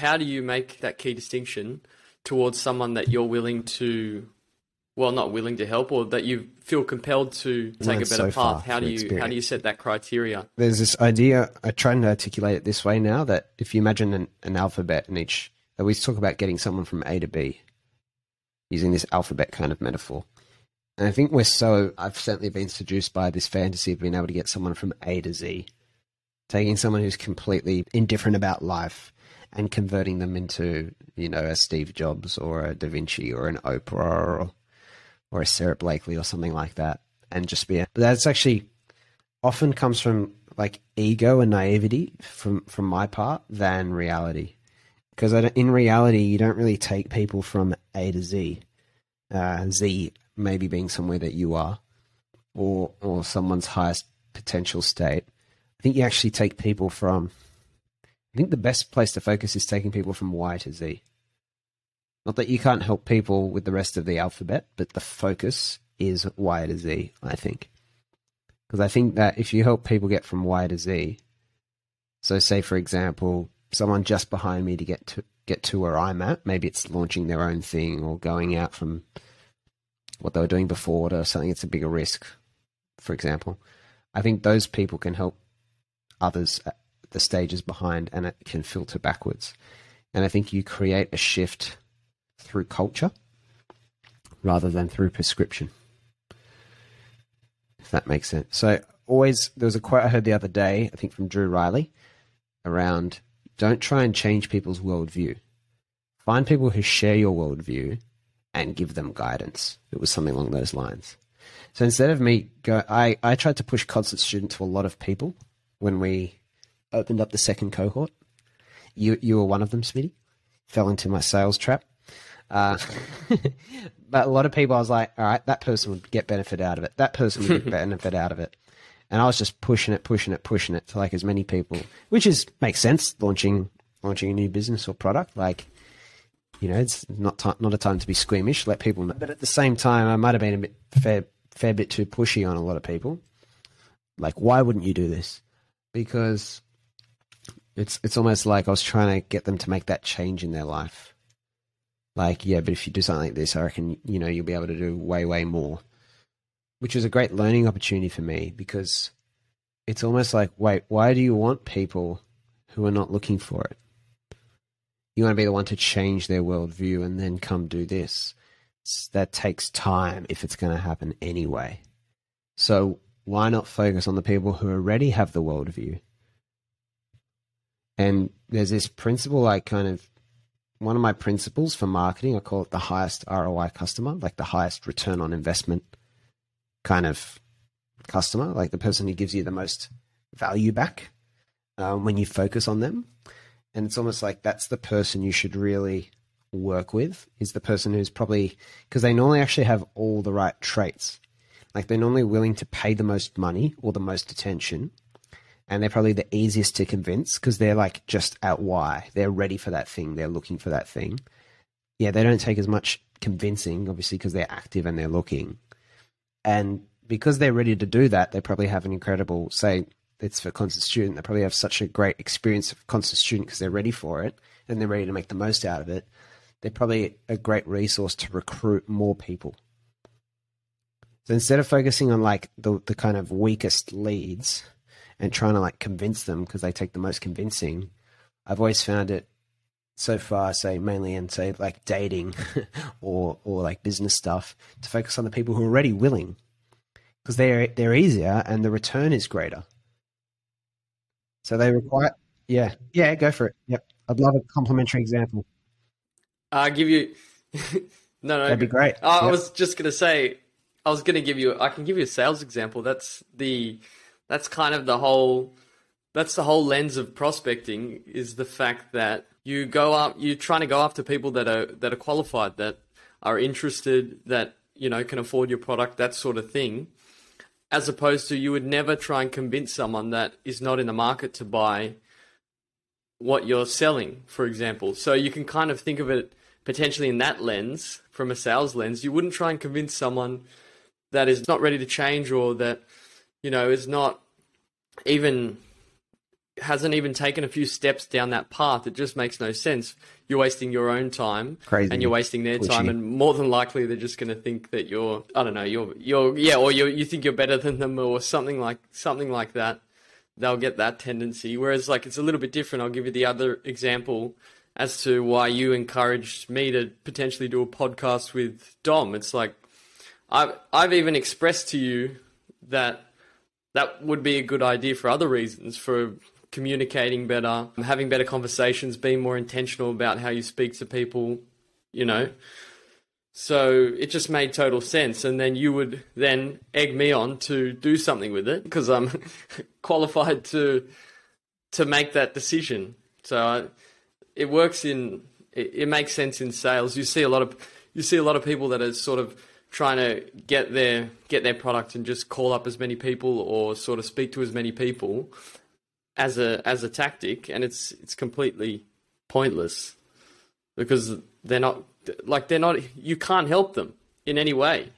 how do you make that key distinction towards someone that you're willing to well not willing to help or that you feel compelled to take a better so path? How do you experience. how do you set that criteria? There's this idea i try and articulate it this way now that if you imagine an, an alphabet in each that we talk about getting someone from a to b using this alphabet kind of metaphor. And i think we're so i've certainly been seduced by this fantasy of being able to get someone from a to z taking someone who's completely indifferent about life and converting them into you know a steve jobs or a da vinci or an oprah or or a sara blakely or something like that and just be a, that's actually often comes from like ego and naivety from from my part than reality. Because in reality you don't really take people from a to z uh, z maybe being somewhere that you are or or someone's highest potential state i think you actually take people from i think the best place to focus is taking people from y to z not that you can't help people with the rest of the alphabet but the focus is y to z i think because I think that if you help people get from Y to Z, so say for example, someone just behind me to get to get to where I'm at, maybe it's launching their own thing or going out from what they were doing before to something that's a bigger risk, for example. I think those people can help others the stages behind and it can filter backwards. And I think you create a shift through culture rather than through prescription if that makes sense. So always there was a quote I heard the other day, I think from Drew Riley, around don't try and change people's worldview. Find people who share your worldview and give them guidance. It was something along those lines. So instead of me go I, I tried to push constant student to a lot of people when we opened up the second cohort. You you were one of them, Smitty. Fell into my sales trap. Uh, but a lot of people, I was like, all right, that person would get benefit out of it. That person would get benefit out of it. And I was just pushing it, pushing it, pushing it to like as many people, which is makes sense. Launching, launching a new business or product, like, you know, it's not ti not a time to be squeamish. Let people know. But at the same time, I might have been a bit fair, fair bit too pushy on a lot of people. Like, why wouldn't you do this? Because it's it's almost like I was trying to get them to make that change in their life. Like yeah but if you do something like this i reckon you know you'll be able to do way way more which was a great learning opportunity for me because it's almost like wait why do you want people who are not looking for it? You want to be the one to change their worldview and then come do this. That takes time if it's going to happen anyway. So why not focus on the people who already have the worldview and there's this principle i kind of one of my principles for marketing, I call it the highest ROI customer, like the highest return on investment kind of customer, like the person who gives you the most value back um, when you focus on them. And it's almost like that's the person you should really work with, is the person who's probably, because they normally actually have all the right traits. Like they're normally willing to pay the most money or the most attention and they're probably the easiest to convince because they're like just at why they're ready for that thing. They're looking for that thing. Yeah they don't take as much convincing obviously because they're active and they're looking. And because they're ready to do that they probably have an incredible say it's for constant student they probably have such a great experience of constant student because they're ready for it and they're ready to make the most out of it they're probably a great resource to recruit more people so instead of focusing on like the, the kind of weakest leads and trying to like convince them because they take the most convincing. I've always found it so far, say mainly in say like dating or or like business stuff, to focus on the people who are already willing because they're they're easier and the return is greater. So they require, yeah, yeah, go for it. Yep, I'd love a complimentary example. I'll give you. no, no, That'd be great. I, I Yep. was just gonna say, I was gonna give you. I can give you a sales example. That's the. That's kind of the whole. That's the whole lens of prospecting is the fact that you go up. You're trying to go after people that are that are qualified, that are interested, that you know can afford your product, that sort of thing. As opposed to you would never try and convince someone that is not in the market to buy what you're selling, for example. So you can kind of think of it potentially in that lens, from a sales lens. You wouldn't try and convince someone that is not ready to change or that, you know, is not even hasn't even taken a few steps down that path, it just makes no sense. You're wasting your own time, Crazy. and you're wasting their Pushy. time, and more than likely they're just going to think that you're, I don't know, you're, you're, yeah, or you you think you're better than them, or something like something like that. They'll get that tendency. Whereas, like, it's a little bit different. I'll give you the other example as to why you encouraged me to potentially do a podcast with Dom. It's like I've I've even expressed to you that that would be a good idea for other reasons, for communicating better, having better conversations, being more intentional about how you speak to people, you know. So it just made total sense, and then you would then egg me on to do something with it because I'm qualified to to make that decision. So I, it works in it, it makes sense in sales. You see a lot of you see a lot of people that are sort of trying to get their get their product and just call up as many people or sort of speak to as many people as a as a tactic, and it's it's completely pointless because they're not like they're not. You can't help them in any way.